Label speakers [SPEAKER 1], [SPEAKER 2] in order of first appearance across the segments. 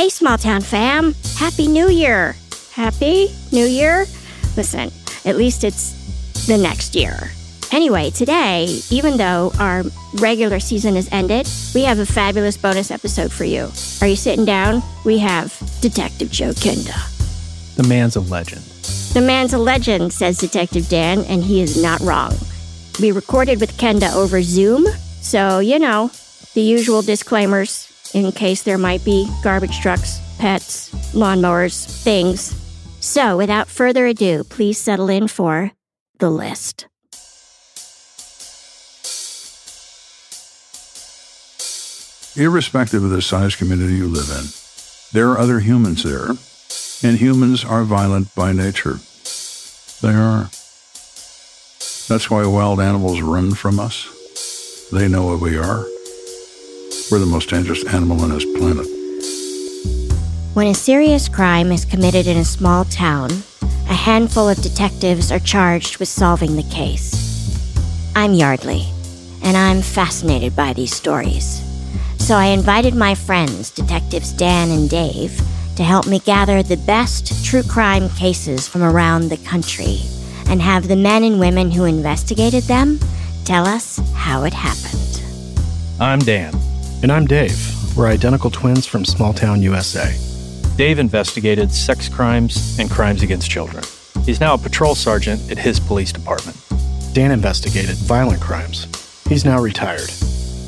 [SPEAKER 1] Hey, small town fam. Happy New Year. Happy New Year? Listen, at least it's the next year. Anyway, today, even though our regular season has ended, we have a fabulous bonus episode for you. Are you sitting down? We have Detective Joe Kenda.
[SPEAKER 2] The man's a legend.
[SPEAKER 1] The man's a legend, says Detective Dan, and he is not wrong. We recorded with Kenda over Zoom, so, you know, the usual disclaimers in case there might be garbage trucks, pets, lawnmowers, things. So, without further ado, please settle in for the list.
[SPEAKER 3] Irrespective of the size community you live in, there are other humans there, and humans are violent by nature. They are. That's why wild animals run from us. They know what we are. We're the most dangerous animal on this planet.
[SPEAKER 1] When a serious crime is committed in a small town, a handful of detectives are charged with solving the case. I'm Yardley, and I'm fascinated by these stories. So I invited my friends, Detectives Dan and Dave, to help me gather the best true crime cases from around the country and have the men and women who investigated them tell us how it happened.
[SPEAKER 2] I'm Dan. And I'm Dave. We're identical twins from small town USA. Dave investigated sex crimes and crimes against children. He's now a patrol sergeant at his police department. Dan investigated violent crimes. He's now retired.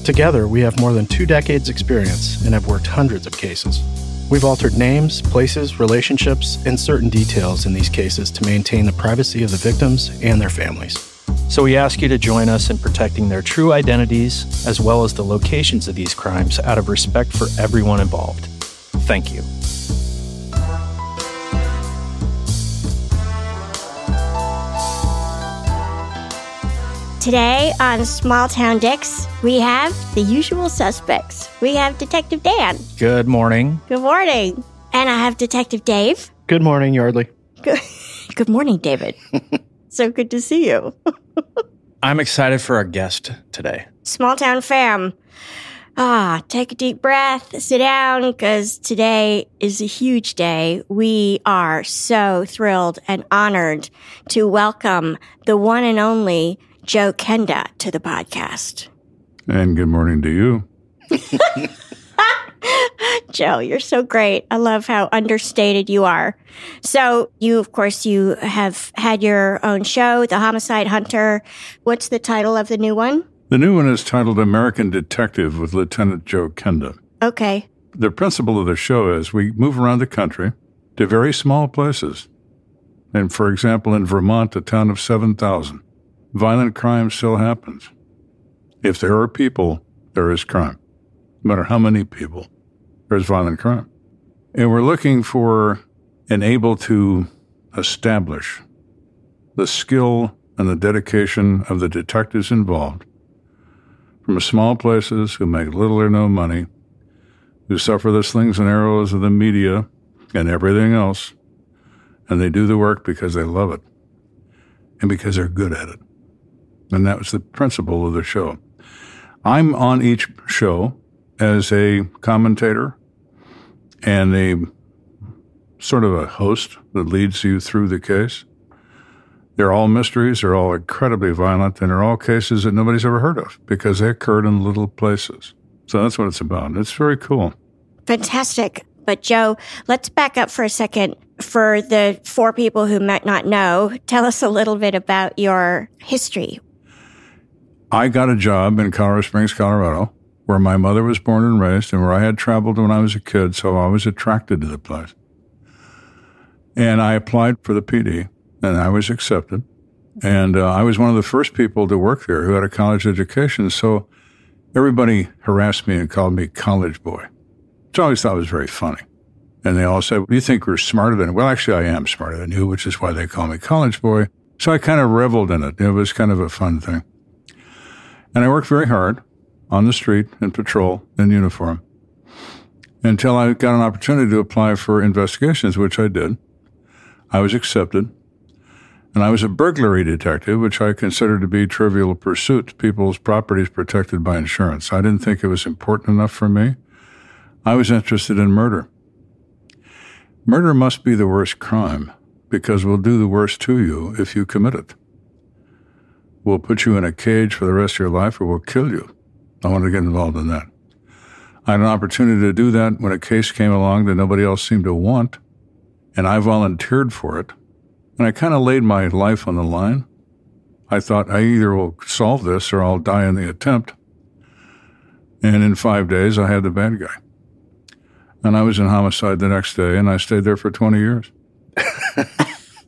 [SPEAKER 2] Together, we have more than two decades' experience and have worked hundreds of cases. We've altered names, places, relationships, and certain details in these cases to maintain the privacy of the victims and their families. So we ask you to join us in protecting their true identities as well as the locations of these crimes out of respect for everyone involved. Thank you.
[SPEAKER 1] Today on Small Town Dicks, we have the usual suspects. We have Detective Dan.
[SPEAKER 2] Good morning.
[SPEAKER 1] Good morning. And I have Detective Dave.
[SPEAKER 2] Good morning, Yardley.
[SPEAKER 1] Good, good morning, David. so good to see you.
[SPEAKER 2] I'm excited for our guest today.
[SPEAKER 1] Small Town fam. Ah, take a deep breath, sit down, because today is a huge day. We are so thrilled and honored to welcome the one and only Joe Kenda to the podcast.
[SPEAKER 3] And good morning to you.
[SPEAKER 1] Joe, you're so great. I love how understated you are. So you, of course, you have had your own show, The Homicide Hunter. What's the title of the new one?
[SPEAKER 3] The new one is titled American Detective with Lieutenant Joe Kenda.
[SPEAKER 1] Okay.
[SPEAKER 3] The principle of the show is we move around the country to very small places. And for example, in Vermont, a town of 7,000, violent crime still happens. If there are people, there is crime. No matter how many people, there's violent crime. And we're looking for and able to establish the skill and the dedication of the detectives involved from small places who make little or no money, who suffer the slings and arrows of the media and everything else, and they do the work because they love it and because they're good at it. And that was the principle of the show. I'm on each show as a commentator and a sort of a host that leads you through the case. They're all mysteries, they're all incredibly violent, and they're all cases that nobody's ever heard of because they occurred in little places. So that's what it's about. It's very cool.
[SPEAKER 1] Fantastic. But Joe, let's back up for a second. For the four people who might not know, tell us a little bit about your history.
[SPEAKER 3] I got a job in Colorado Springs, Colorado, where my mother was born and raised and where I had traveled when I was a kid, so I was attracted to the place. And I applied for the PD and I was accepted. And uh, I was one of the first people to work there who had a college education. So everybody harassed me and called me college boy, which I always thought was very funny. And they all said, You think we're smarter than, well, actually, I am smarter than you, which is why they call me college boy. So I kind of reveled in it. It was kind of a fun thing. And I worked very hard on the street in patrol in uniform until I got an opportunity to apply for investigations, which I did. I was accepted. And I was a burglary detective, which I considered to be trivial pursuit, people's properties protected by insurance. I didn't think it was important enough for me. I was interested in murder. Murder must be the worst crime because we'll do the worst to you if you commit it. We'll put you in a cage for the rest of your life or we'll kill you. I wanted to get involved in that. I had an opportunity to do that when a case came along that nobody else seemed to want, and I volunteered for it. And I kind of laid my life on the line. I thought I either will solve this or I'll die in the attempt. And in five days, I had the bad guy. And I was in homicide the next day, and I stayed there for 20 years.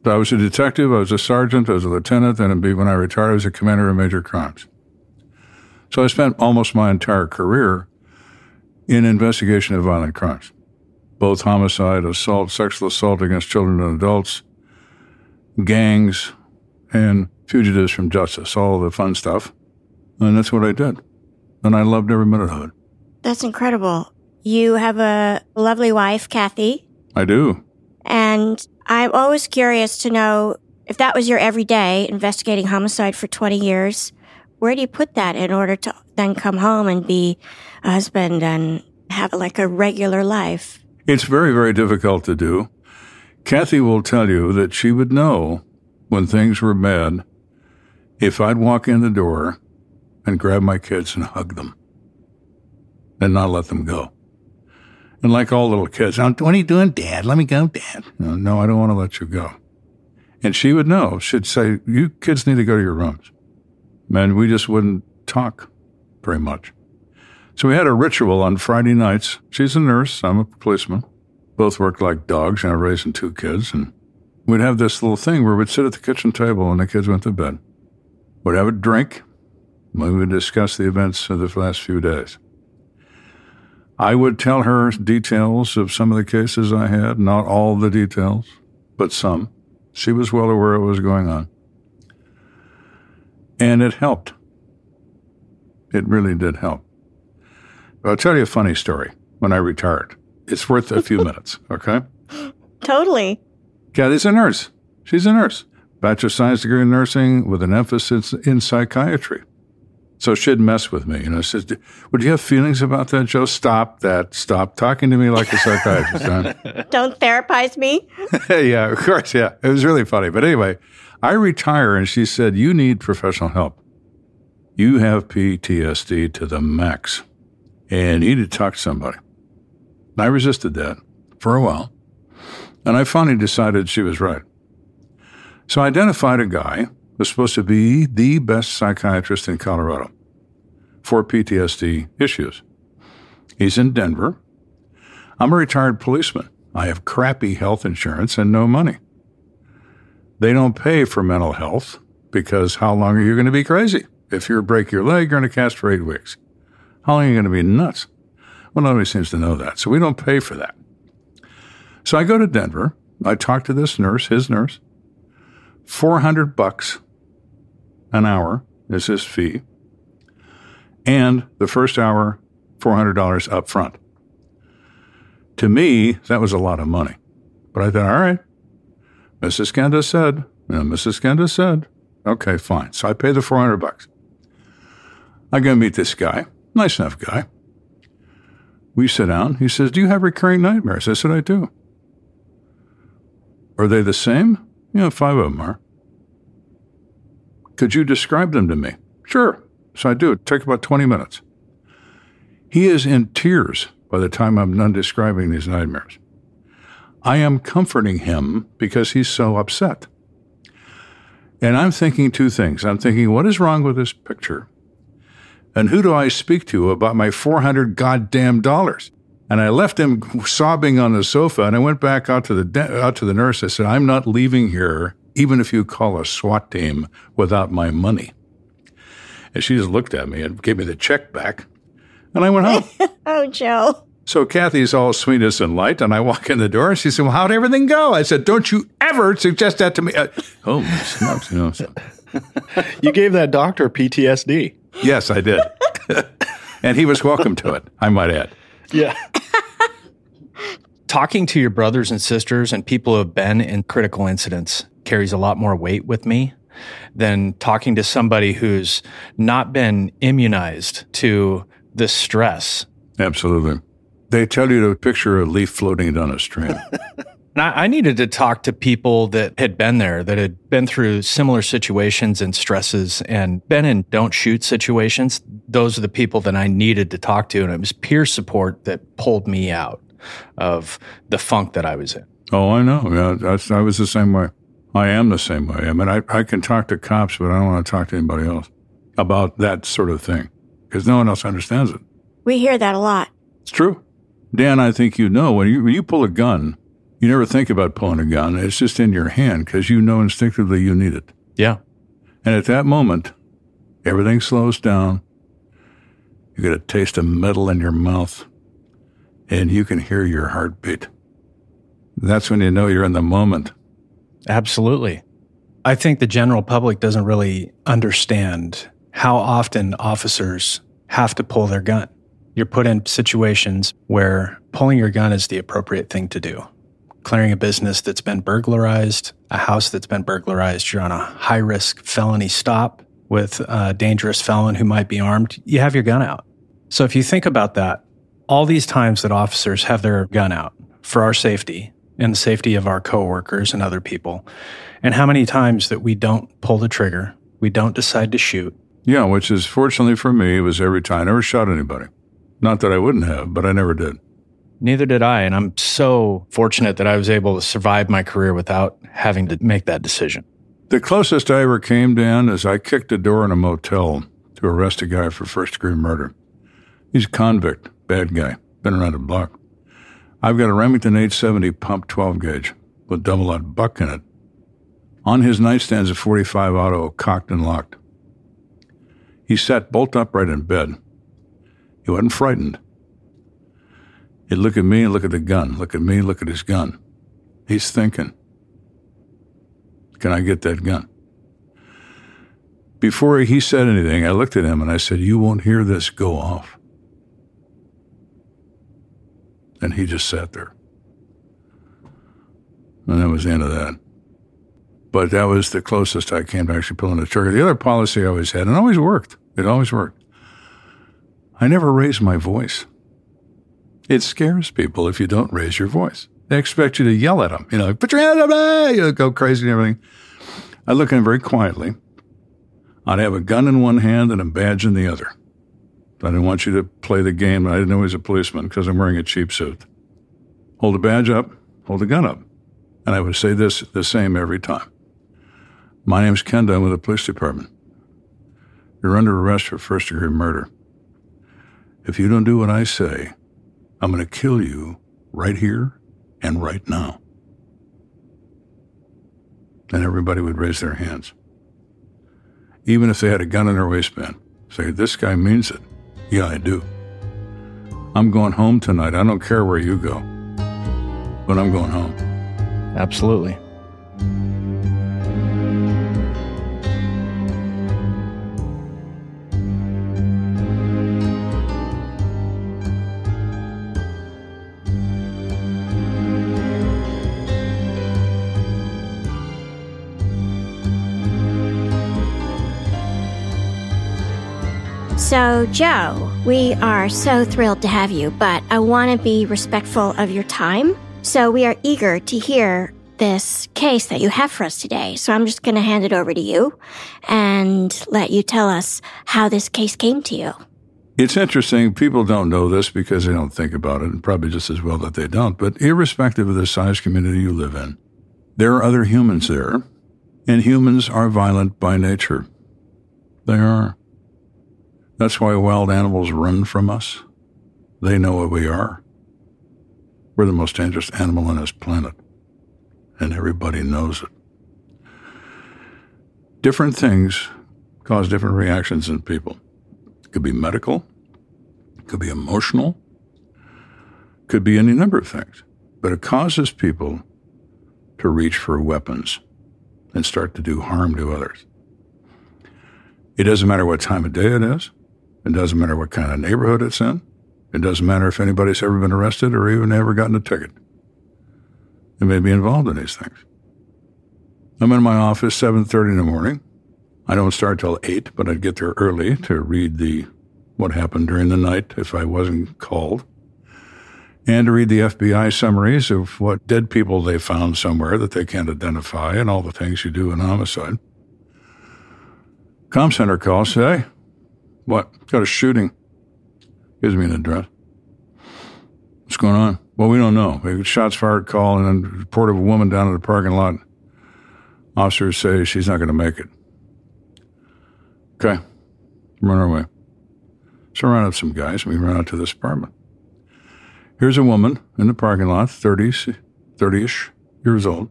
[SPEAKER 3] I was a detective, I was a sergeant, I was a lieutenant, and when I retired, I was a commander of major crimes. So I spent almost my entire career in investigation of violent crimes, both homicide, assault, sexual assault against children and adults, gangs, and fugitives from justice, all the fun stuff. And that's what I did. And I loved every minute of it.
[SPEAKER 1] That's incredible. You have a lovely wife, Kathy.
[SPEAKER 3] I do.
[SPEAKER 1] And I'm always curious to know if that was your everyday investigating homicide for 20 years, where do you put that in order to then come home and be a husband and have like a regular life?
[SPEAKER 3] It's very, very difficult to do. Kathy will tell you that she would know when things were bad if I'd walk in the door and grab my kids and hug them and not let them go. And like all little kids, what are you doing, Dad? Let me go, Dad. No, no, I don't want to let you go. And she would know. She'd say, You kids need to go to your rooms. And we just wouldn't talk very much. So we had a ritual on Friday nights. She's a nurse, I'm a policeman both worked like dogs, you know, raising two kids. And we'd have this little thing where we'd sit at the kitchen table when the kids went to bed. We'd have a drink. And we would discuss the events of the last few days. I would tell her details of some of the cases I had, not all the details, but some. She was well aware of what was going on. And it helped. It really did help. I'll tell you a funny story when I retired. It's worth a few minutes, okay?
[SPEAKER 1] Totally.
[SPEAKER 3] Kathy's a nurse. She's a nurse. Bachelor of Science degree in nursing with an emphasis in psychiatry. So she'd mess with me. You know, says, Would you have feelings about that, Joe? Stop that. Stop talking to me like a psychiatrist.
[SPEAKER 1] huh? Don't therapize me.
[SPEAKER 3] yeah, of course. Yeah. It was really funny. But anyway, I retire and she said, You need professional help. You have PTSD to the max and you need to talk to somebody. And I resisted that for a while, and I finally decided she was right. So I identified a guy was supposed to be the best psychiatrist in Colorado for PTSD issues. He's in Denver. I'm a retired policeman. I have crappy health insurance and no money. They don't pay for mental health because how long are you going to be crazy? If you break your leg, you're going to cast for eight weeks. How long are you going to be nuts? Well, nobody seems to know that, so we don't pay for that. So I go to Denver. I talk to this nurse, his nurse. 400 bucks an hour is his fee. And the first hour, $400 up front. To me, that was a lot of money. But I thought, all right, Mrs. Kenda said, know, Mrs. Kenda said, okay, fine. So I pay the 400 bucks. I go meet this guy, nice enough guy. We sit down. He says, Do you have recurring nightmares? I said, I do. Are they the same? Yeah, five of them are. Could you describe them to me? Sure. So I do. It took about 20 minutes. He is in tears by the time I'm done describing these nightmares. I am comforting him because he's so upset. And I'm thinking two things. I'm thinking, what is wrong with this picture? And who do I speak to about my 400 goddamn dollars? And I left him sobbing on the sofa and I went back out to the, de- out to the nurse. I said, I'm not leaving here, even if you call a SWAT team without my money. And she just looked at me and gave me the check back. And I went home.
[SPEAKER 1] oh, Joe.
[SPEAKER 3] So Kathy's all sweetness and light, and I walk in the door, and she said, "Well, how'd everything go?" I said, "Don't you ever suggest that to me." Uh, oh, smokes, you know. So.
[SPEAKER 2] you gave that doctor PTSD.
[SPEAKER 3] Yes, I did, and he was welcome to it. I might add.
[SPEAKER 2] Yeah. Talking to your brothers and sisters and people who have been in critical incidents carries a lot more weight with me than talking to somebody who's not been immunized to the stress.
[SPEAKER 3] Absolutely. They tell you to picture a leaf floating down a stream.
[SPEAKER 2] I needed to talk to people that had been there, that had been through similar situations and stresses and been in don't shoot situations. Those are the people that I needed to talk to. And it was peer support that pulled me out of the funk that I was in.
[SPEAKER 3] Oh, I know. Yeah, I was the same way. I am the same way. I mean, I, I can talk to cops, but I don't want to talk to anybody else about that sort of thing because no one else understands it.
[SPEAKER 1] We hear that a lot.
[SPEAKER 3] It's true. Dan, I think you know when you, when you pull a gun, you never think about pulling a gun. It's just in your hand because you know instinctively you need it.
[SPEAKER 2] Yeah.
[SPEAKER 3] And at that moment, everything slows down. You get a taste of metal in your mouth, and you can hear your heartbeat. That's when you know you're in the moment.
[SPEAKER 2] Absolutely. I think the general public doesn't really understand how often officers have to pull their gun. You're put in situations where pulling your gun is the appropriate thing to do. Clearing a business that's been burglarized, a house that's been burglarized, you're on a high risk felony stop with a dangerous felon who might be armed, you have your gun out. So if you think about that, all these times that officers have their gun out for our safety and the safety of our coworkers and other people, and how many times that we don't pull the trigger, we don't decide to shoot.
[SPEAKER 3] Yeah, which is fortunately for me, it was every time. I never shot anybody. Not that I wouldn't have, but I never did.
[SPEAKER 2] Neither did I. And I'm so fortunate that I was able to survive my career without having to make that decision.
[SPEAKER 3] The closest I ever came, Dan, is I kicked a door in a motel to arrest a guy for first degree murder. He's a convict, bad guy, been around the block. I've got a Remington 870 pump 12 gauge with double aught buck in it. On his nightstand's a 45 auto, cocked and locked. He sat bolt upright in bed. He wasn't frightened. He'd look at me and look at the gun, look at me, look at his gun. He's thinking, Can I get that gun? Before he said anything, I looked at him and I said, You won't hear this go off. And he just sat there. And that was the end of that. But that was the closest I came to actually pulling the trigger. The other policy I always had, and always worked, it always worked. I never raise my voice. It scares people if you don't raise your voice. They expect you to yell at them, you know, put your hand up, ah, you go crazy and everything. I look at him very quietly. I'd have a gun in one hand and a badge in the other. I didn't want you to play the game. I didn't know he was a policeman because I'm wearing a cheap suit. Hold the badge up, hold the gun up. And I would say this the same every time. My name's Kenda with the police department. You're under arrest for first degree murder. If you don't do what I say, I'm going to kill you right here and right now. And everybody would raise their hands. Even if they had a gun in their waistband, say, This guy means it. Yeah, I do. I'm going home tonight. I don't care where you go, but I'm going home.
[SPEAKER 2] Absolutely.
[SPEAKER 1] So, Joe, we are so thrilled to have you, but I want to be respectful of your time. So, we are eager to hear this case that you have for us today. So I'm just going to hand it over to you and let you tell us how this case came to you.
[SPEAKER 3] It's interesting. People don't know this because they don't think about it, and probably just as well that they don't. But irrespective of the size community you live in, there are other humans there, and humans are violent by nature. They are. That's why wild animals run from us. They know what we are. We're the most dangerous animal on this planet, and everybody knows it. Different things cause different reactions in people. It could be medical, it could be emotional, it could be any number of things, but it causes people to reach for weapons and start to do harm to others. It doesn't matter what time of day it is. It doesn't matter what kind of neighborhood it's in. It doesn't matter if anybody's ever been arrested or even ever gotten a ticket. They may be involved in these things. I'm in my office 7:30 in the morning. I don't start till 8, but I'd get there early to read the what happened during the night if I wasn't called. And to read the FBI summaries of what dead people they found somewhere that they can't identify and all the things you do in homicide. Com center calls, say, what? Got a shooting. Gives me an address. What's going on? Well, we don't know. Shots fired call and then report of a woman down in the parking lot. Officers say she's not going to make it. Okay. Run our way. So I run up some guys and we run out to this apartment. Here's a woman in the parking lot, 30s, 30-ish years old.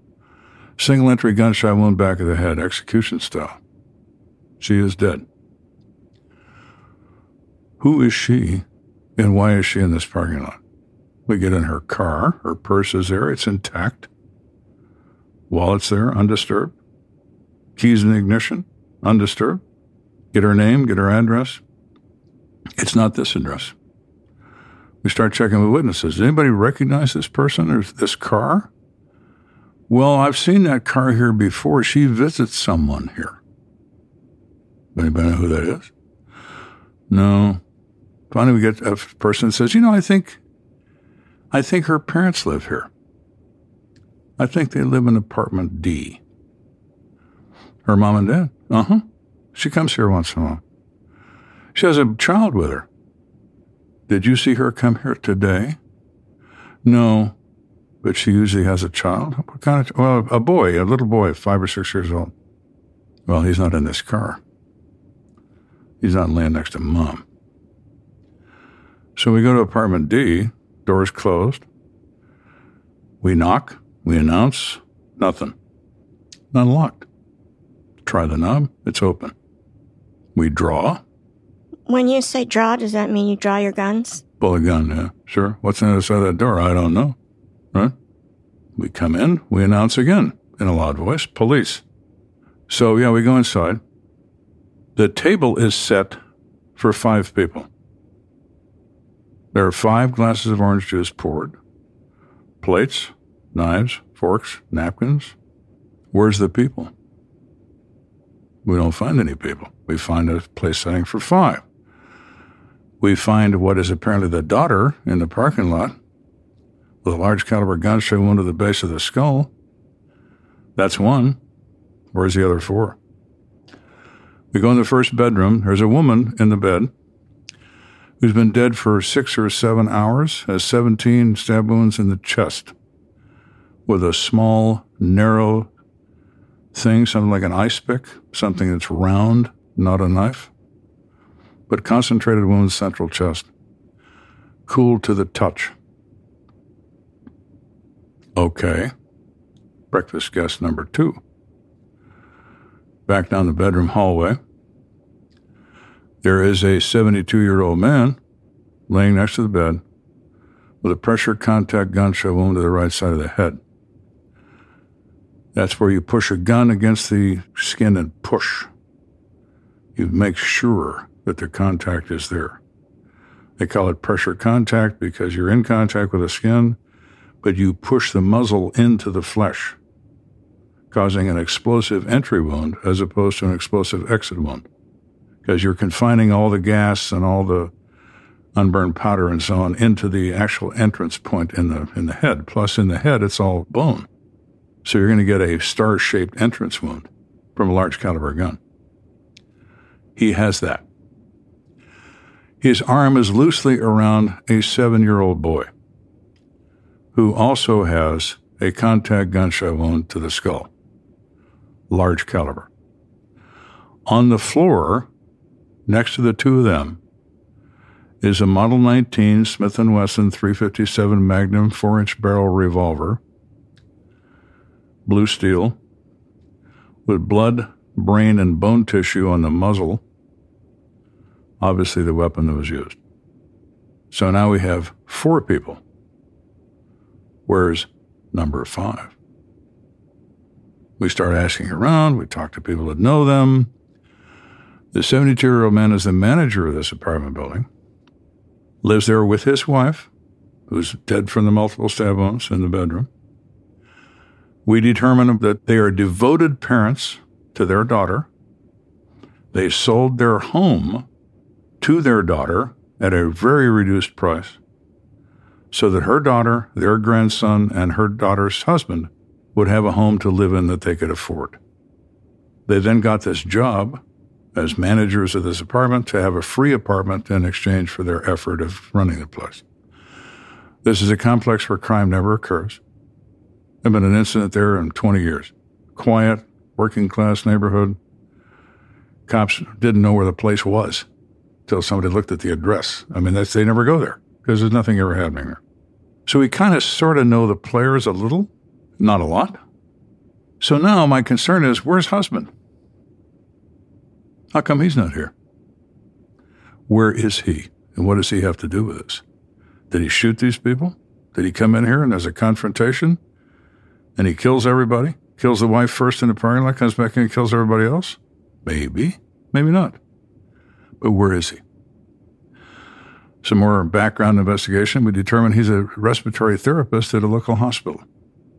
[SPEAKER 3] Single entry gunshot wound back of the head, execution style. She is dead. Who is she and why is she in this parking lot? We get in her car, her purse is there, it's intact. Wallet's there, undisturbed. Keys in the ignition, undisturbed. Get her name, get her address. It's not this address. We start checking with witnesses. Does anybody recognize this person or this car? Well, I've seen that car here before. She visits someone here. Anybody know who that is? No. Finally, we get a person that says, "You know, I think, I think her parents live here. I think they live in apartment D." Her mom and dad. Uh huh. She comes here once in a while. She has a child with her. Did you see her come here today? No, but she usually has a child. What kind of? Well, a boy, a little boy, five or six years old. Well, he's not in this car. He's not laying next to mom. So we go to apartment D, doors closed. We knock, we announce, nothing. Not locked. Try the knob, it's open. We draw.
[SPEAKER 1] When you say draw, does that mean you draw your guns?
[SPEAKER 3] Pull a gun, yeah, sure. What's on the other side of that door? I don't know. Right? We come in, we announce again in a loud voice, police. So, yeah, we go inside. The table is set for five people. There are five glasses of orange juice poured, plates, knives, forks, napkins. Where's the people? We don't find any people. We find a place setting for five. We find what is apparently the daughter in the parking lot with a large caliber gunshot wound to the base of the skull. That's one. Where's the other four? We go in the first bedroom. There's a woman in the bed who's been dead for six or seven hours, has 17 stab wounds in the chest with a small, narrow thing, something like an ice pick, something that's round, not a knife, but concentrated wounds, central chest, cool to the touch. Okay. Breakfast guest number two. Back down the bedroom hallway. There is a 72 year old man laying next to the bed with a pressure contact gunshot wound to the right side of the head. That's where you push a gun against the skin and push. You make sure that the contact is there. They call it pressure contact because you're in contact with the skin, but you push the muzzle into the flesh, causing an explosive entry wound as opposed to an explosive exit wound because you're confining all the gas and all the unburned powder and so on into the actual entrance point in the in the head. Plus, in the head, it's all bone. So you're going to get a star shaped entrance wound from a large caliber gun. He has that. His arm is loosely around a seven year old boy who also has a contact gunshot wound to the skull, large caliber. On the floor, next to the two of them, is a Model 19 Smith & Wesson 357 Magnum 4-inch barrel revolver, blue steel, with blood, brain, and bone tissue on the muzzle, obviously the weapon that was used. So now we have four people. Where's number five? We start asking around, we talk to people that know them. The 72 year old man is the manager of this apartment building lives there with his wife, who's dead from the multiple stab wounds in the bedroom. We determine that they are devoted parents to their daughter. They sold their home to their daughter at a very reduced price so that her daughter, their grandson, and her daughter's husband would have a home to live in that they could afford. They then got this job as managers of this apartment to have a free apartment in exchange for their effort of running the place. This is a complex where crime never occurs. There's been an incident there in 20 years. Quiet, working class neighborhood. Cops didn't know where the place was until somebody looked at the address. I mean, they never go there because there's nothing ever happening there. So we kind of sort of know the players a little, not a lot. So now my concern is where's husband? How come he's not here? Where is he? And what does he have to do with this? Did he shoot these people? Did he come in here and there's a confrontation and he kills everybody? Kills the wife first in the parking lot, comes back in and kills everybody else? Maybe, maybe not. But where is he? Some more background investigation. We determine he's a respiratory therapist at a local hospital.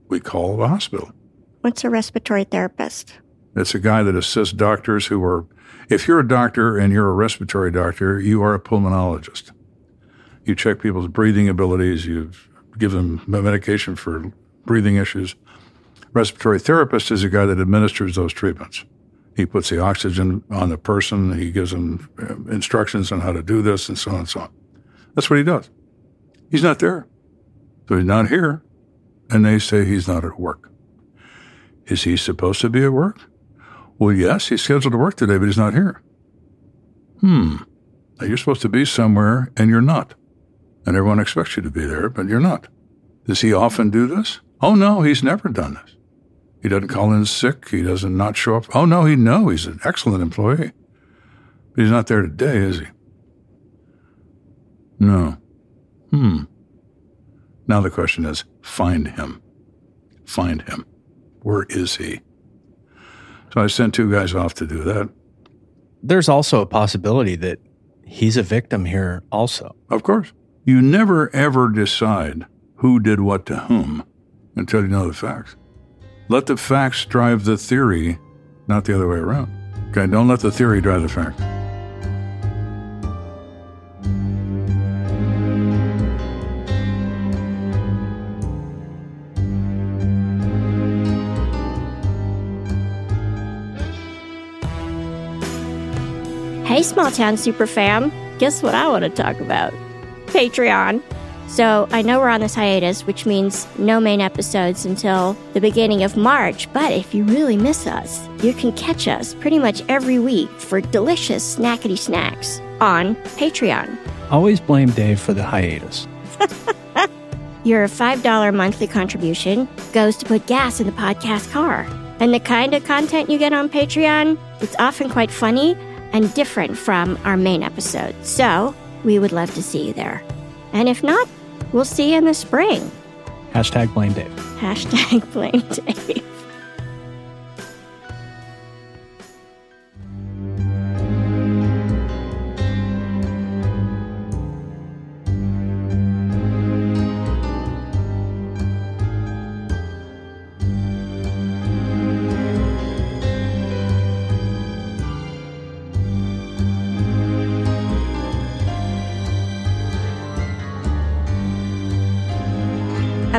[SPEAKER 3] We call the hospital.
[SPEAKER 1] What's a respiratory therapist?
[SPEAKER 3] It's a guy that assists doctors who are if you're a doctor and you're a respiratory doctor, you are a pulmonologist. You check people's breathing abilities, you give them medication for breathing issues. Respiratory therapist is a guy that administers those treatments. He puts the oxygen on the person, he gives them uh, instructions on how to do this, and so on and so on. That's what he does. He's not there. So he's not here, and they say he's not at work. Is he supposed to be at work? Well, yes, he's scheduled to work today, but he's not here. Hmm. Now you're supposed to be somewhere and you're not. And everyone expects you to be there, but you're not. Does he often do this? Oh, no, he's never done this. He doesn't call in sick. He doesn't not show up. Oh, no, he no, he's an excellent employee. But he's not there today, is he? No. Hmm. Now the question is find him. Find him. Where is he? So I sent two guys off to do that.
[SPEAKER 2] There's also a possibility that he's a victim here, also.
[SPEAKER 3] Of course. You never ever decide who did what to whom until you know the facts. Let the facts drive the theory, not the other way around. Okay, don't let the theory drive the facts.
[SPEAKER 1] Small town super fam. Guess what I want to talk about? Patreon. So I know we're on this hiatus, which means no main episodes until the beginning of March. But if you really miss us, you can catch us pretty much every week for delicious snackety snacks on Patreon.
[SPEAKER 2] Always blame Dave for the hiatus.
[SPEAKER 1] Your $5 monthly contribution goes to put gas in the podcast car. And the kind of content you get on Patreon, it's often quite funny and different from our main episode. So we would love to see you there. And if not, we'll see you in the spring.
[SPEAKER 2] Hashtag blame Dave.
[SPEAKER 1] Hashtag blame Dave.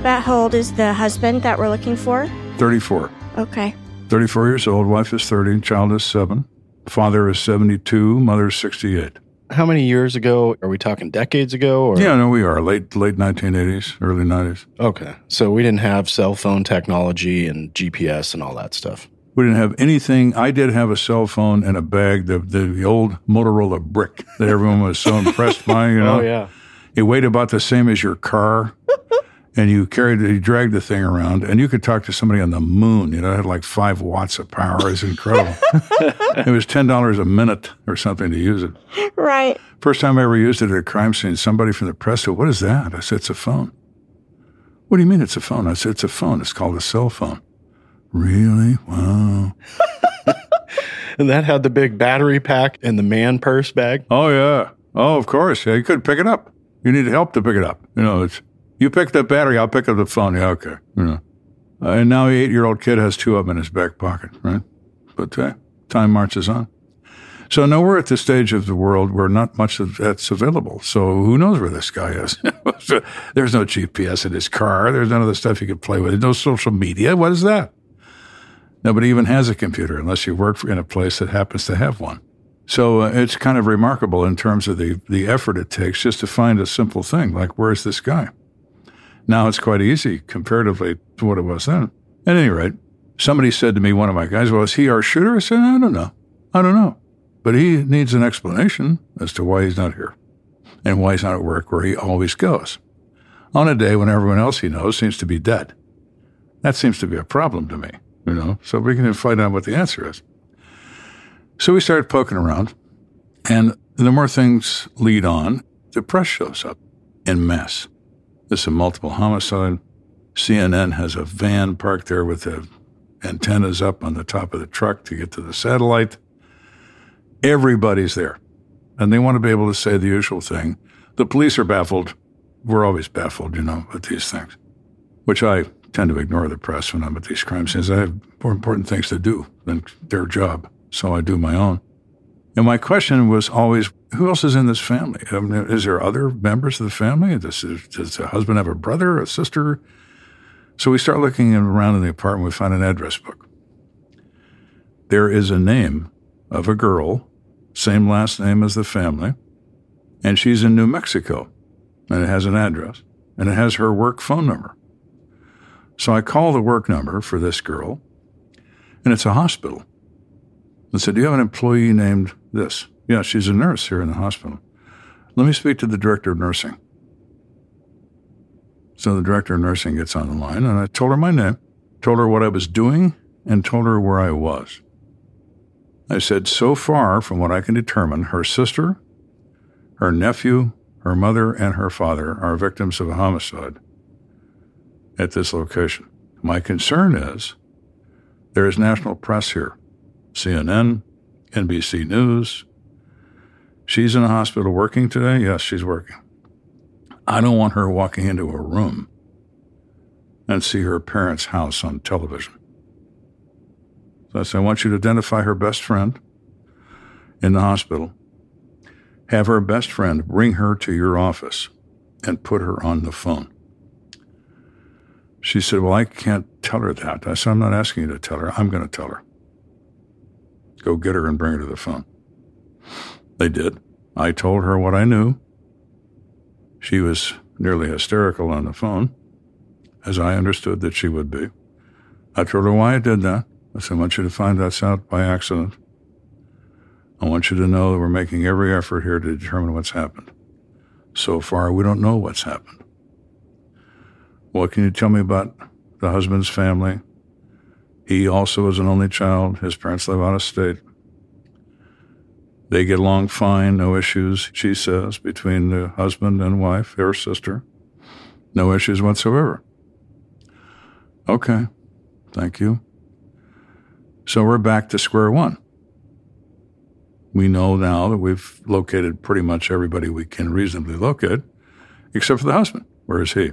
[SPEAKER 1] About how old is the husband that we're looking for?
[SPEAKER 3] 34.
[SPEAKER 1] Okay.
[SPEAKER 3] 34 years old, wife is 30, child is 7. Father is 72, mother is 68.
[SPEAKER 2] How many years ago? Are we talking decades ago? Or?
[SPEAKER 3] Yeah, no, we are. Late late 1980s, early 90s.
[SPEAKER 2] Okay. So we didn't have cell phone technology and GPS and all that stuff.
[SPEAKER 3] We didn't have anything. I did have a cell phone and a bag, the, the, the old Motorola brick that everyone was so impressed by, you oh, know.
[SPEAKER 2] Oh, yeah.
[SPEAKER 3] It weighed about the same as your car. And you carried, it, you dragged the thing around, and you could talk to somebody on the moon. You know, it had like five watts of power. It's incredible. it was ten dollars a minute or something to use it.
[SPEAKER 1] Right.
[SPEAKER 3] First time I ever used it at a crime scene, somebody from the press said, "What is that?" I said, "It's a phone." What do you mean it's a phone? I said, "It's a phone. It's called a cell phone." Really? Wow.
[SPEAKER 2] And that had the big battery pack and the man purse bag.
[SPEAKER 3] Oh yeah. Oh, of course. Yeah, you couldn't pick it up. You needed help to pick it up. You know, it's you pick the battery, I'll pick up the phone. Yeah, okay. You know. Uh, and now the eight-year-old kid has two of them in his back pocket, right? But uh, time marches on. So now we're at the stage of the world where not much of that's available. So who knows where this guy is? There's no GPS in his car. There's none of the stuff you can play with. There's no social media. What is that? Nobody even has a computer unless you work in a place that happens to have one. So uh, it's kind of remarkable in terms of the, the effort it takes just to find a simple thing like, where's this guy? Now it's quite easy comparatively to what it was then. At any rate, somebody said to me, one of my guys, well, is he our shooter? I said, I don't know. I don't know. But he needs an explanation as to why he's not here and why he's not at work where he always goes on a day when everyone else he knows seems to be dead. That seems to be a problem to me, you know, so we can find out what the answer is. So we started poking around, and the more things lead on, the press shows up in mass. This is a multiple homicide. CNN has a van parked there with the antennas up on the top of the truck to get to the satellite. Everybody's there. And they want to be able to say the usual thing. The police are baffled. We're always baffled, you know, with these things, which I tend to ignore the press when I'm at these crime scenes. I have more important things to do than their job, so I do my own. And my question was always, who else is in this family? I mean, is there other members of the family? Does, does the husband have a brother, a sister? So we start looking around in the apartment. We find an address book. There is a name of a girl, same last name as the family, and she's in New Mexico, and it has an address, and it has her work phone number. So I call the work number for this girl, and it's a hospital. I said, Do you have an employee named this? Yeah, she's a nurse here in the hospital. Let me speak to the director of nursing. So the director of nursing gets on the line, and I told her my name, told her what I was doing, and told her where I was. I said, So far, from what I can determine, her sister, her nephew, her mother, and her father are victims of a homicide at this location. My concern is there is national press here CNN, NBC News. She's in a hospital working today? Yes, she's working. I don't want her walking into a room and see her parents' house on television. So I said, I want you to identify her best friend in the hospital. Have her best friend bring her to your office and put her on the phone. She said, Well, I can't tell her that. I said, I'm not asking you to tell her. I'm going to tell her. Go get her and bring her to the phone. They did. I told her what I knew. She was nearly hysterical on the phone, as I understood that she would be. I told her why I did that. I said, I want you to find that out by accident. I want you to know that we're making every effort here to determine what's happened. So far, we don't know what's happened. What can you tell me about the husband's family? He also is an only child. His parents live out of state. They get along fine, no issues, she says, between the husband and wife, her sister. No issues whatsoever. Okay, thank you. So we're back to square one. We know now that we've located pretty much everybody we can reasonably locate, except for the husband. Where is he?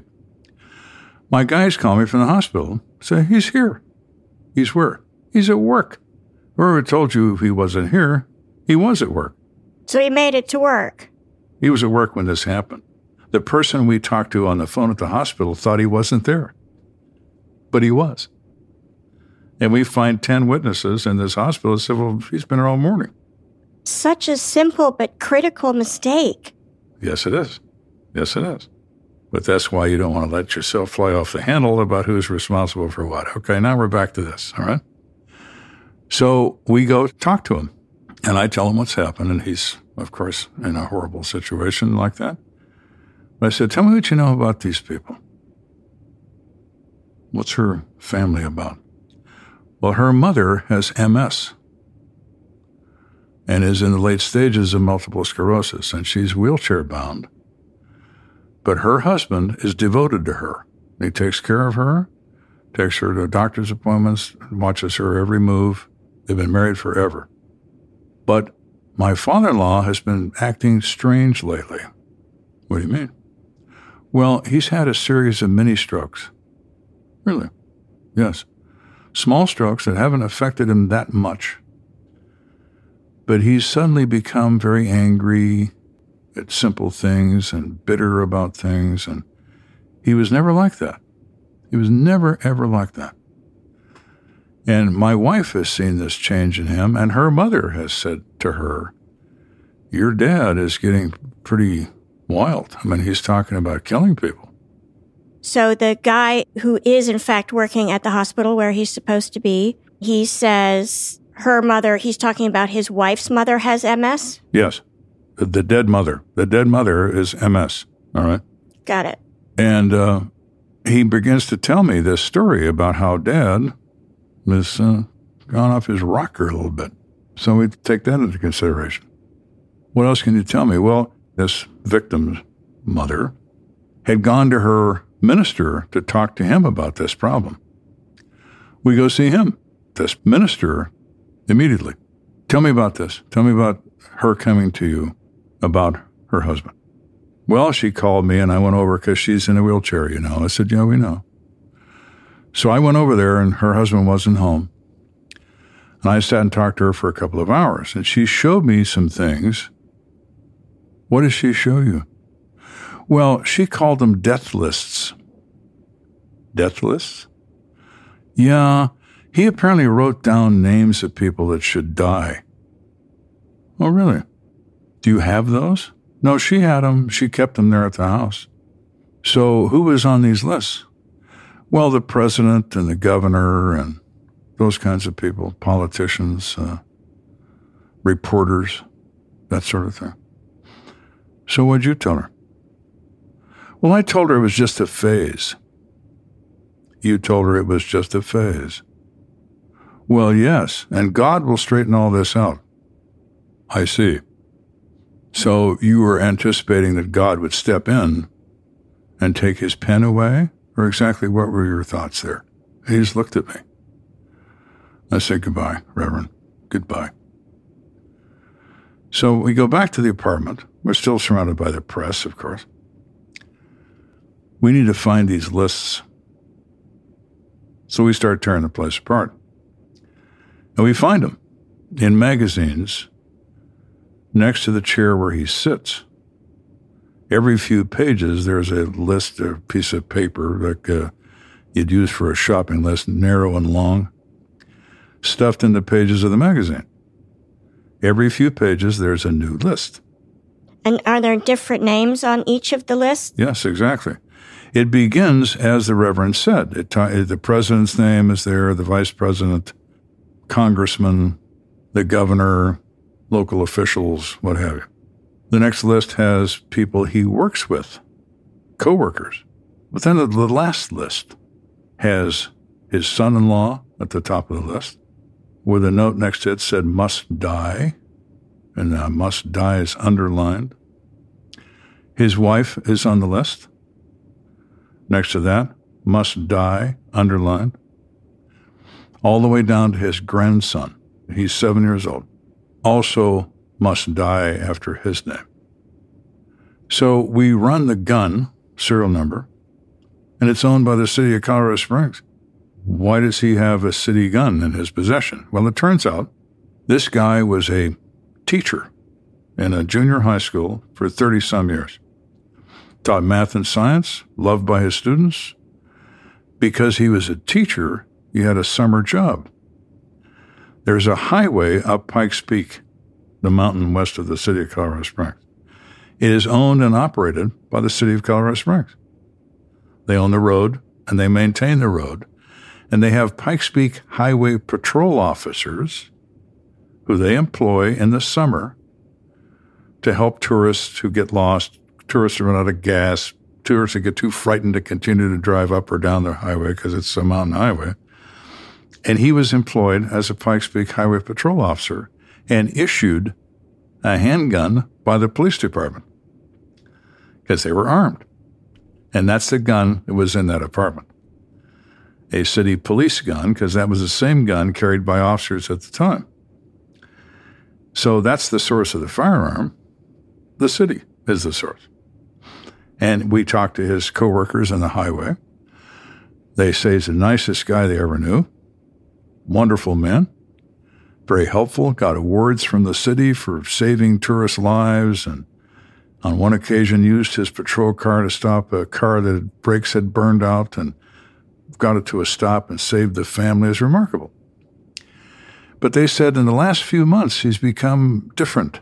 [SPEAKER 3] My guys call me from the hospital, say, he's here. He's where? He's at work. Whoever told you he wasn't here, he was at work.
[SPEAKER 1] So he made it to work.
[SPEAKER 3] He was at work when this happened. The person we talked to on the phone at the hospital thought he wasn't there. But he was. And we find 10 witnesses in this hospital that said, well, he's been here all morning.
[SPEAKER 1] Such a simple but critical mistake.
[SPEAKER 3] Yes, it is. Yes, it is. But that's why you don't want to let yourself fly off the handle about who's responsible for what. Okay, now we're back to this, all right? So we go talk to him, and I tell him what's happened, and he's, of course, in a horrible situation like that. But I said, Tell me what you know about these people. What's her family about? Well, her mother has MS and is in the late stages of multiple sclerosis, and she's wheelchair bound. But her husband is devoted to her. He takes care of her, takes her to doctor's appointments, watches her every move. They've been married forever. But my father in law has been acting strange lately. What do you mean? Well, he's had a series of mini strokes. Really? Yes. Small strokes that haven't affected him that much. But he's suddenly become very angry at simple things and bitter about things. And he was never like that. He was never, ever like that. And my wife has seen this change in him, and her mother has said to her, Your dad is getting pretty wild. I mean, he's talking about killing people.
[SPEAKER 1] So the guy who is in fact working at the hospital where he's supposed to be, he says her mother, he's talking about his wife's mother has MS?
[SPEAKER 3] Yes. The, the dead mother. The dead mother is MS. All right.
[SPEAKER 1] Got it.
[SPEAKER 3] And uh, he begins to tell me this story about how dad has uh, gone off his rocker a little bit. So we take that into consideration. What else can you tell me? Well, this victim's mother had gone to her minister to talk to him about this problem. We go see him, this minister, immediately. Tell me about this. Tell me about her coming to you about her husband. Well, she called me and I went over because she's in a wheelchair, you know. I said, Yeah, we know. So I went over there and her husband wasn't home. And I sat and talked to her for a couple of hours and she showed me some things. What did she show you? Well, she called them death lists. Death lists? Yeah, he apparently wrote down names of people that should die. Oh, really? Do you have those? No, she had them. She kept them there at the house. So who was on these lists? Well, the president and the governor and those kinds of people, politicians, uh, reporters, that sort of thing. So what'd you tell her? Well, I told her it was just a phase. You told her it was just a phase. Well, yes, and God will straighten all this out. I see. So you were anticipating that God would step in and take his pen away? Or exactly what were your thoughts there? He just looked at me. I said, Goodbye, Reverend. Goodbye. So we go back to the apartment. We're still surrounded by the press, of course. We need to find these lists. So we start tearing the place apart. And we find them in magazines next to the chair where he sits. Every few pages, there's a list, a piece of paper like uh, you'd use for a shopping list, narrow and long, stuffed in the pages of the magazine. Every few pages, there's a new list.
[SPEAKER 1] And are there different names on each of the lists?
[SPEAKER 3] Yes, exactly. It begins as the Reverend said. It, the president's name is there, the vice president, congressman, the governor, local officials, what have you. The next list has people he works with, coworkers. But then the last list has his son in law at the top of the list, with a note next to it said must die, and uh, must die is underlined. His wife is on the list. Next to that, must die, underlined. All the way down to his grandson. He's seven years old. Also must die after his name. So we run the gun serial number, and it's owned by the city of Colorado Springs. Why does he have a city gun in his possession? Well, it turns out this guy was a teacher in a junior high school for 30 some years taught math and science, loved by his students. Because he was a teacher, he had a summer job. There's a highway up Pikes Peak, the mountain west of the city of Colorado Springs. It is owned and operated by the city of Colorado Springs. They own the road and they maintain the road. And they have Pikes Peak Highway Patrol officers who they employ in the summer to help tourists who get lost, tourists who run out of gas, tourists who get too frightened to continue to drive up or down the highway because it's a mountain highway. And he was employed as a Pikes Peak Highway Patrol officer and issued a handgun by the police department because they were armed. And that's the gun that was in that apartment. A city police gun, because that was the same gun carried by officers at the time. So that's the source of the firearm. The city is the source. And we talked to his coworkers on the highway. They say he's the nicest guy they ever knew. Wonderful man. Very helpful. Got awards from the city for saving tourist lives and on one occasion used his patrol car to stop a car that brakes had burned out and got it to a stop and saved the family is remarkable. But they said in the last few months he's become different.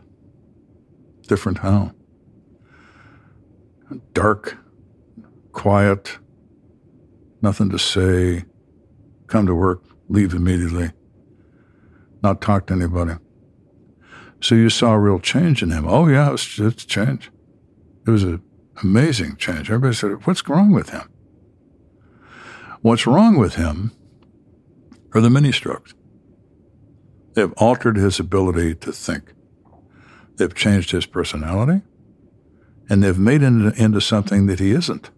[SPEAKER 3] Different how? Dark, quiet, nothing to say, come to work, leave immediately, not talk to anybody. So you saw a real change in him. Oh, yeah, it's, it's a change. It was an amazing change. Everybody said, What's wrong with him? What's wrong with him are the mini strokes. They've altered his ability to think. They've changed his personality, and they've made him into something that he isn't.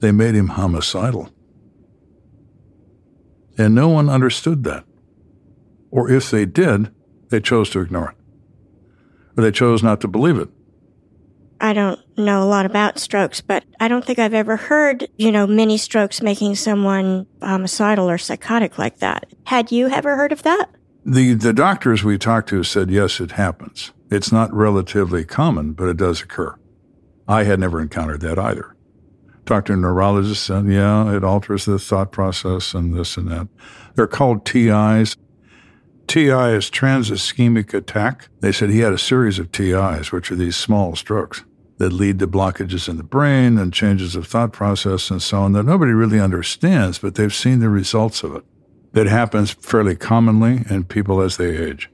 [SPEAKER 3] They made him homicidal. And no one understood that. Or if they did, they chose to ignore it. Or they chose not to believe it.
[SPEAKER 1] I don't know a lot about strokes, but I don't think I've ever heard, you know, mini strokes making someone um, homicidal or psychotic like that. Had you ever heard of that?
[SPEAKER 3] The, the doctors we talked to said, yes, it happens. It's not relatively common, but it does occur. I had never encountered that either. Talked to a neurologist, and yeah, it alters the thought process and this and that. They're called TIs. TI is trans ischemic attack. They said he had a series of TIs, which are these small strokes that lead to blockages in the brain and changes of thought process and so on that nobody really understands, but they've seen the results of it. That happens fairly commonly in people as they age.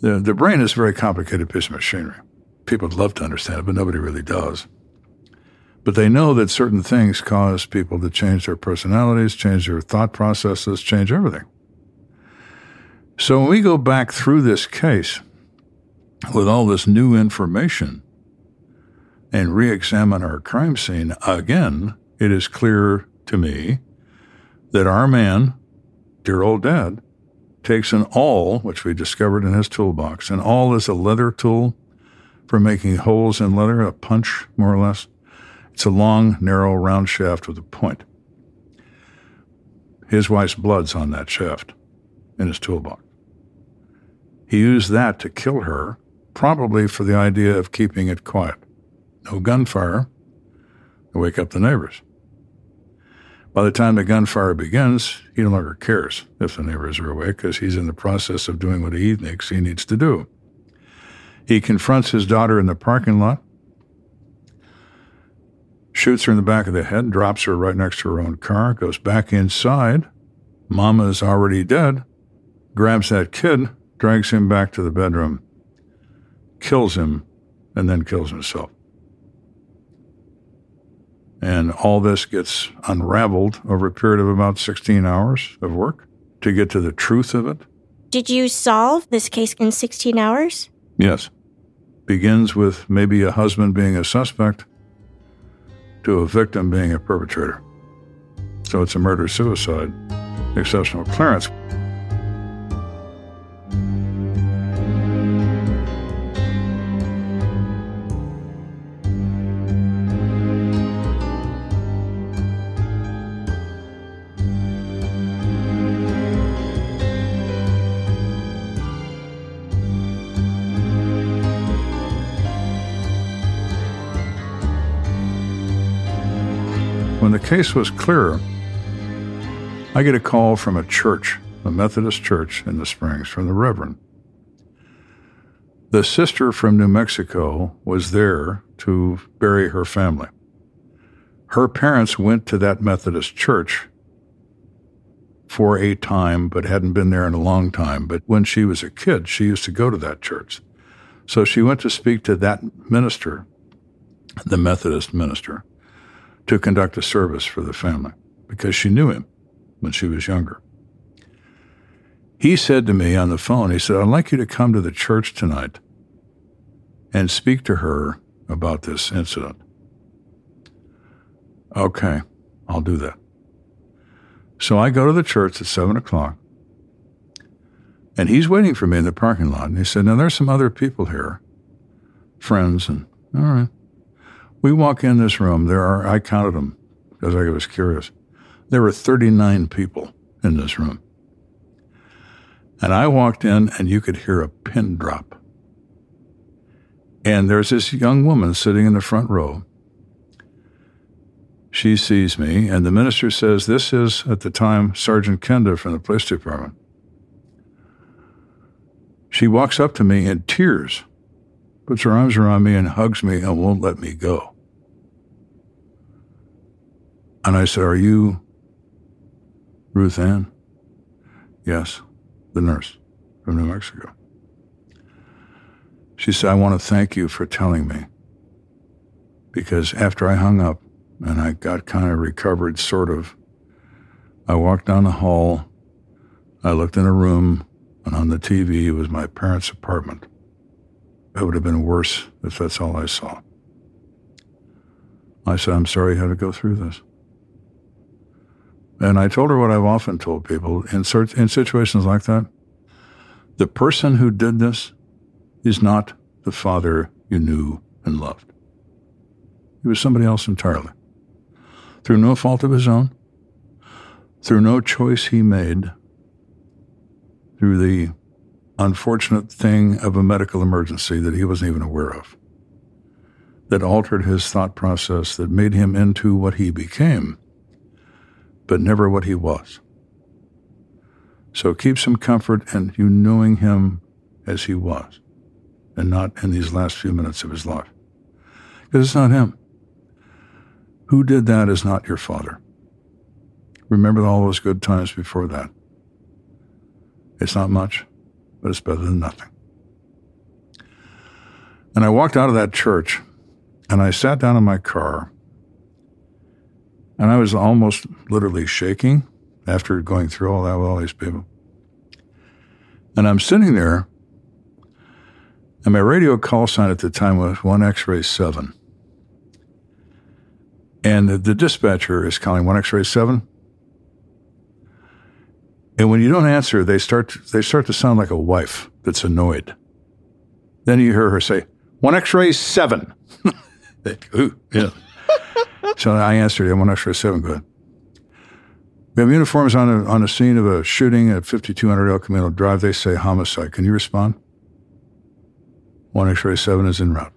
[SPEAKER 3] The, the brain is a very complicated piece of machinery. People would love to understand it, but nobody really does. But they know that certain things cause people to change their personalities, change their thought processes, change everything. So when we go back through this case with all this new information and re examine our crime scene again, it is clear to me that our man, dear old dad, takes an awl, which we discovered in his toolbox. An awl is a leather tool for making holes in leather, a punch, more or less. It's a long, narrow, round shaft with a point. His wife's blood's on that shaft in his toolbox. He used that to kill her, probably for the idea of keeping it quiet. No gunfire wake up the neighbors. By the time the gunfire begins, he no longer cares if the neighbors are awake because he's in the process of doing what he thinks he needs to do. He confronts his daughter in the parking lot, shoots her in the back of the head, drops her right next to her own car, goes back inside. Mama is already dead, grabs that kid, drags him back to the bedroom, kills him, and then kills himself. And all this gets unraveled over a period of about 16 hours of work to get to the truth of it.
[SPEAKER 1] Did you solve this case in 16 hours?
[SPEAKER 3] Yes. Begins with maybe a husband being a suspect to a victim being a perpetrator. So it's a murder suicide, exceptional clearance. Case was clear, I get a call from a church, a Methodist church in the Springs, from the Reverend. The sister from New Mexico was there to bury her family. Her parents went to that Methodist church for a time, but hadn't been there in a long time. But when she was a kid, she used to go to that church. So she went to speak to that minister, the Methodist minister, to conduct a service for the family because she knew him when she was younger. He said to me on the phone, he said, I'd like you to come to the church tonight and speak to her about this incident. Okay, I'll do that. So I go to the church at seven o'clock, and he's waiting for me in the parking lot. And he said, Now there's some other people here, friends, and all right. We walk in this room. There are, I counted them because I was curious. There were 39 people in this room. And I walked in, and you could hear a pin drop. And there's this young woman sitting in the front row. She sees me, and the minister says, This is, at the time, Sergeant Kenda from the police department. She walks up to me in tears, puts her arms around me, and hugs me and won't let me go. And I said, Are you Ruth Ann? Yes, the nurse from New Mexico. She said, I want to thank you for telling me. Because after I hung up and I got kind of recovered, sort of, I walked down the hall. I looked in a room, and on the TV was my parents' apartment. It would have been worse if that's all I saw. I said, I'm sorry you had to go through this. And I told her what I've often told people in, in situations like that. The person who did this is not the father you knew and loved. He was somebody else entirely. Through no fault of his own, through no choice he made, through the unfortunate thing of a medical emergency that he wasn't even aware of, that altered his thought process, that made him into what he became, but never what he was. So keep some comfort in you knowing him as he was and not in these last few minutes of his life. Because it's not him. Who did that is not your father. Remember all those good times before that. It's not much, but it's better than nothing. And I walked out of that church and I sat down in my car and I was almost literally shaking after going through all that with all these people. And I'm sitting there, and my radio call sign at the time was 1X-ray 7. And the, the dispatcher is calling 1X-ray 7. And when you don't answer, they start to, they start to sound like a wife that's annoyed. Then you hear her say, "One X-ray seven. Ooh, yeah. so I answered, "Yeah, one X-ray seven. Good. We have uniforms on a, on a scene of a shooting at 5200 El Camino Drive. They say homicide. Can you respond? One X-ray seven is en route.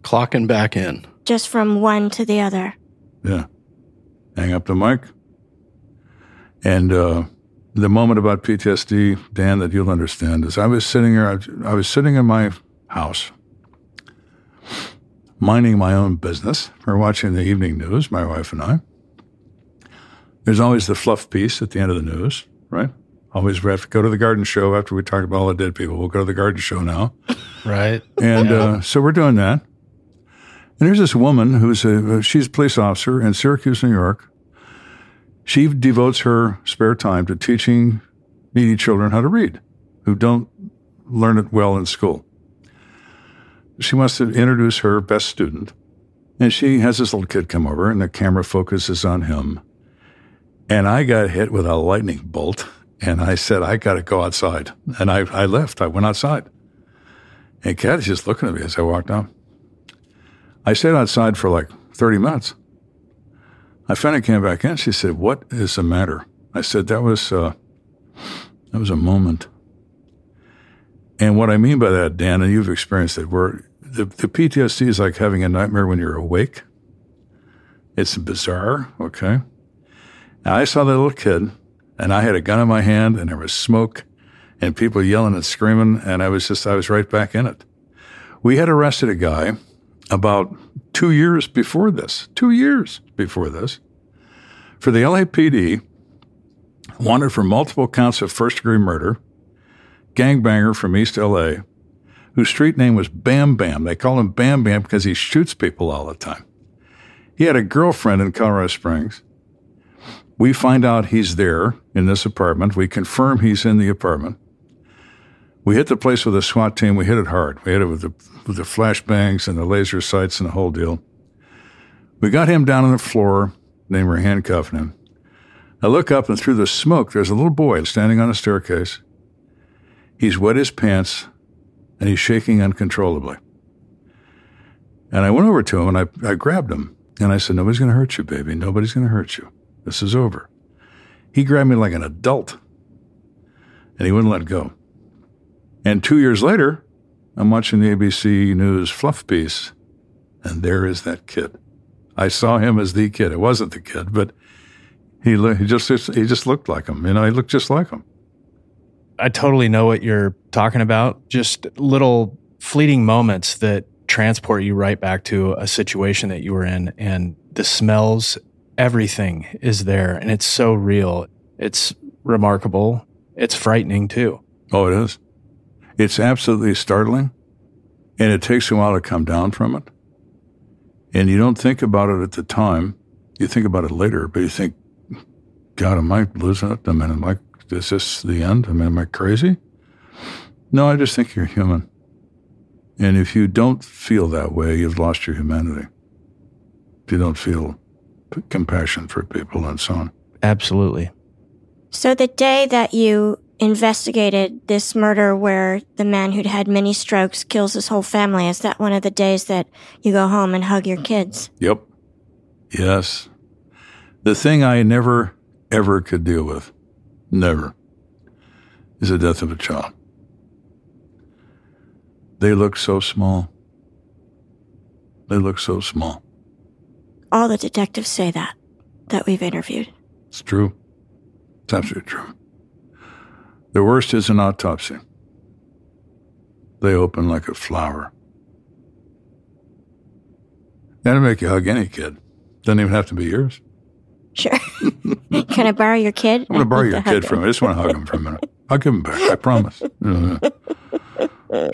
[SPEAKER 2] Clocking back in.
[SPEAKER 1] Just from one to the other.
[SPEAKER 3] Yeah. Hang up the mic. And uh, the moment about PTSD, Dan, that you'll understand is I was sitting here, I, I was sitting in my house, minding my own business. We're watching the evening news, my wife and I. There's always the fluff piece at the end of the news, right? Always we have to go to the garden show after we talk about all the dead people. We'll go to the garden show now.
[SPEAKER 2] Right.
[SPEAKER 3] And yeah. uh, so we're doing that. And there's this woman who's a, she's a police officer in Syracuse, New York. She devotes her spare time to teaching needy children how to read who don't learn it well in school. She wants to introduce her best student. And she has this little kid come over, and the camera focuses on him. And I got hit with a lightning bolt, and I said, I got to go outside. And I, I left. I went outside. And Kat is just looking at me as I walked out. I stayed outside for like 30 minutes. I finally came back in. She said, What is the matter? I said, That was, uh, that was a moment. And what I mean by that, Dan, and you've experienced it, where the, the PTSD is like having a nightmare when you're awake. It's bizarre, okay? Now, I saw that little kid And I had a gun in my hand and there was smoke and people yelling and screaming. And I was just, I was right back in it. We had arrested a guy about two years before this, two years before this, for the LAPD, wanted for multiple counts of first degree murder, gangbanger from East LA, whose street name was Bam Bam. They call him Bam Bam because he shoots people all the time. He had a girlfriend in Colorado Springs. We find out he's there in this apartment. We confirm he's in the apartment. We hit the place with a SWAT team. We hit it hard. We hit it with the, with the flashbangs and the laser sights and the whole deal. We got him down on the floor. Then we're handcuffing him. I look up and through the smoke, there's a little boy standing on a staircase. He's wet his pants and he's shaking uncontrollably. And I went over to him and I, I grabbed him and I said, Nobody's going to hurt you, baby. Nobody's going to hurt you. This is over. He grabbed me like an adult and he wouldn't let go. And two years later, I'm watching the ABC News fluff piece, and there is that kid. I saw him as the kid. It wasn't the kid, but he, he just he just looked like him. You know, he looked just like him.
[SPEAKER 2] I totally know what you're talking about. Just little fleeting moments that transport you right back to a situation that you were in, and the smells, everything is there, and it's so real. It's remarkable. It's frightening too.
[SPEAKER 3] Oh, it is. It's absolutely startling, and it takes a while to come down from it. And you don't think about it at the time. You think about it later, but you think, God, am I losing it? I mean, am I, is this the end? I mean, am I crazy? No, I just think you're human. And if you don't feel that way, you've lost your humanity. If you don't feel compassion for people and so on.
[SPEAKER 2] Absolutely.
[SPEAKER 1] So the day that you investigated this murder where the man who'd had many strokes kills his whole family, is that one of the days that you go home and hug your kids?
[SPEAKER 3] Yep. Yes. The thing I never, ever could deal with, never, is the death of a child. They look so small. They look so small.
[SPEAKER 1] All the detectives say that, that we've interviewed.
[SPEAKER 3] It's true. It's absolutely true. The worst is an autopsy. They open like a flower. That'll make you hug any kid. Doesn't even have to be yours.
[SPEAKER 1] Sure. Can I borrow your kid?
[SPEAKER 3] I'm going to borrow your kid from me. I just want to hug him for a minute. I'll give him back. I promise.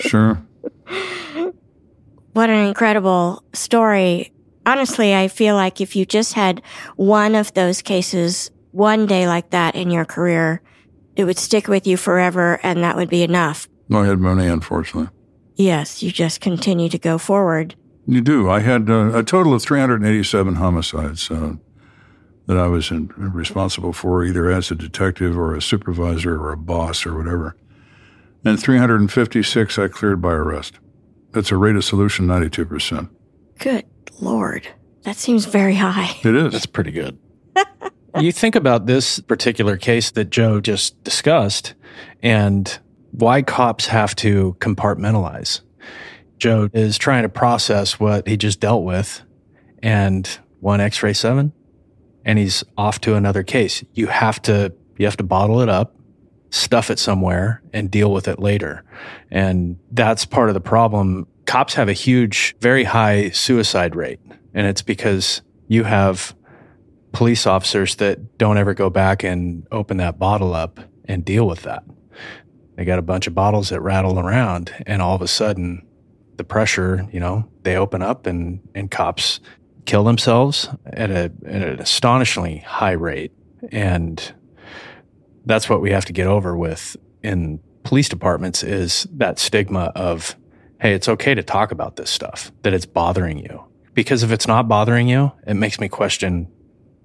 [SPEAKER 3] sure.
[SPEAKER 1] What an incredible story. Honestly, I feel like if you just had one of those cases one day like that in your career, it would stick with you forever and that would be enough.
[SPEAKER 3] I had money, unfortunately.
[SPEAKER 1] Yes, you just continue to go forward.
[SPEAKER 3] You do. I had uh, a total of 387 homicides uh, that I was in, responsible for, either as a detective or a supervisor or a boss or whatever. And 356 I cleared by arrest. That's a rate of solution 92%.
[SPEAKER 1] Good Lord. That seems very high.
[SPEAKER 3] It is.
[SPEAKER 2] That's pretty good. you think about this particular case that Joe just discussed and why cops have to compartmentalize. Joe is trying to process what he just dealt with and one x-ray 7 and he's off to another case. You have to you have to bottle it up, stuff it somewhere and deal with it later. And that's part of the problem. Cops have a huge very high suicide rate and it's because you have police officers that don't ever go back and open that bottle up and deal with that. They got a bunch of bottles that rattle around, and all of a sudden, the pressure, you know, they open up and, and cops kill themselves at, a, at an astonishingly high rate. And that's what we have to get over with in police departments is that stigma of, hey, it's okay to talk about this stuff, that it's bothering you. Because if it's not bothering you, it makes me question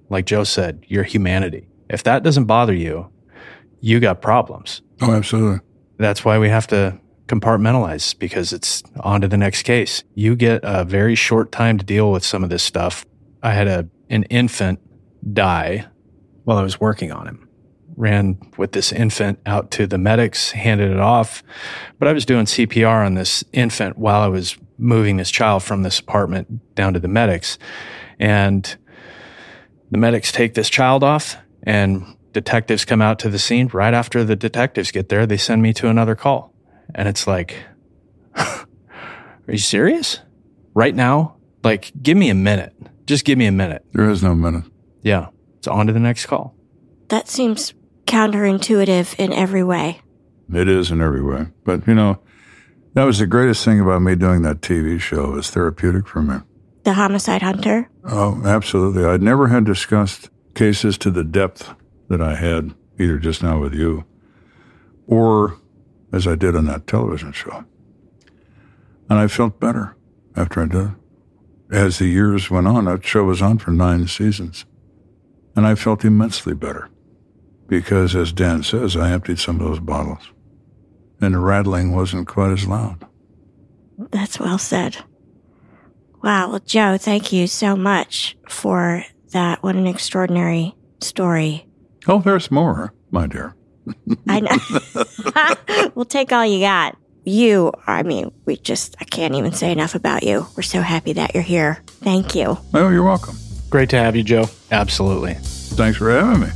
[SPEAKER 2] like Joe said, your humanity. If that doesn't bother you, you got problems.
[SPEAKER 3] Oh, absolutely.
[SPEAKER 2] That's why we have to compartmentalize because it's on to the next case. You get a very short time to deal with some of this stuff. I had a an infant die while I was working on him. Ran with this infant out to the medics, handed it off, but I was doing CPR on this infant while I was moving this child from this apartment down to the medics. And the medics take this child off and detectives come out to the scene. Right after the detectives get there, they send me to another call. And it's like, are you serious? Right now? Like, give me a minute. Just give me a minute.
[SPEAKER 3] There is no minute.
[SPEAKER 2] Yeah. It's on to the next call.
[SPEAKER 1] That seems counterintuitive in every way.
[SPEAKER 3] It is in every way. But, you know, that was the greatest thing about me doing that TV show. It was therapeutic for me.
[SPEAKER 1] The homicide hunter?
[SPEAKER 3] Oh, absolutely. I'd never had discussed cases to the depth that I had, either just now with you or as I did on that television show. And I felt better after I did it. As the years went on, that show was on for nine seasons. And I felt immensely better because, as Dan says, I emptied some of those bottles. And the rattling wasn't quite as loud.
[SPEAKER 1] That's well said. Wow. Well, Joe, thank you so much for that. What an extraordinary story.
[SPEAKER 3] Oh, there's more, my dear.
[SPEAKER 1] I know. we'll take all you got. You, I mean, we just, I can't even say enough about you. We're so happy that you're here. Thank you.
[SPEAKER 3] Oh, you're welcome.
[SPEAKER 2] Great to have you, Joe. Absolutely.
[SPEAKER 3] Thanks for having me.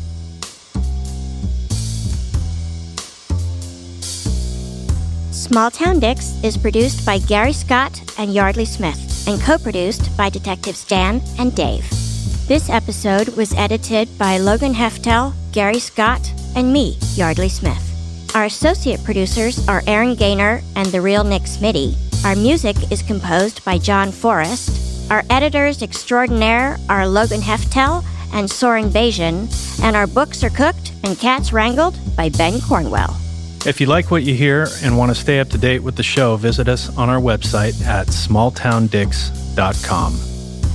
[SPEAKER 1] Small Town Dicks is produced by Gary Scott and Yardley Smith and co produced by Detectives Dan and Dave. This episode was edited by Logan Heftel, Gary Scott, and me, Yardley Smith. Our associate producers are Aaron Gaynor and the real Nick Smitty. Our music is composed by John Forrest. Our editors extraordinaire are Logan Heftel and Soren Bajan, and our books are cooked and cats wrangled by Ben Cornwell.
[SPEAKER 2] If you like what you hear and want to stay up to date with the show, visit us on our website at smalltowndicks.com.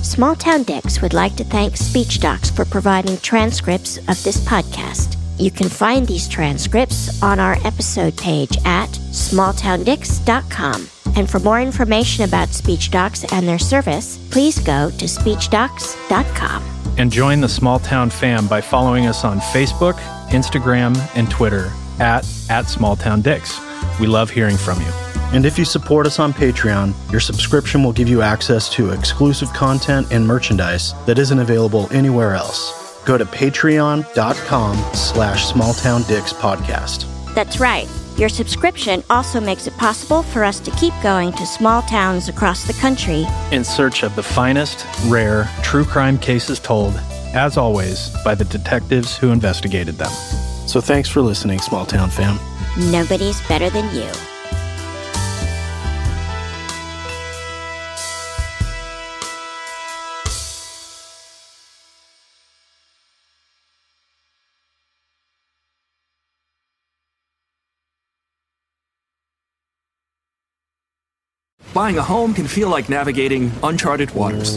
[SPEAKER 1] Small Town Dicks would like to thank Speech Docs for providing transcripts of this podcast. You can find these transcripts on our episode page at smalltowndicks.com. And for more information about Speech Docs and their service, please go to speechdocs.com.
[SPEAKER 2] And join the Small Town fam by following us on Facebook, Instagram, and Twitter at, at Small Town Dicks. We love hearing from you.
[SPEAKER 4] And if you support us on Patreon, your subscription will give you access to exclusive content and merchandise that isn't available anywhere else. Go to patreon.com slash smalltowndickspodcast.
[SPEAKER 1] That's right. Your subscription also makes it possible for us to keep going to small towns across the country
[SPEAKER 2] In search of the finest, rare, true crime cases told, as always, by the detectives who investigated them.
[SPEAKER 4] So thanks for listening, Small Town fam.
[SPEAKER 1] Nobody's better than you.
[SPEAKER 5] Buying a home can feel like navigating uncharted waters.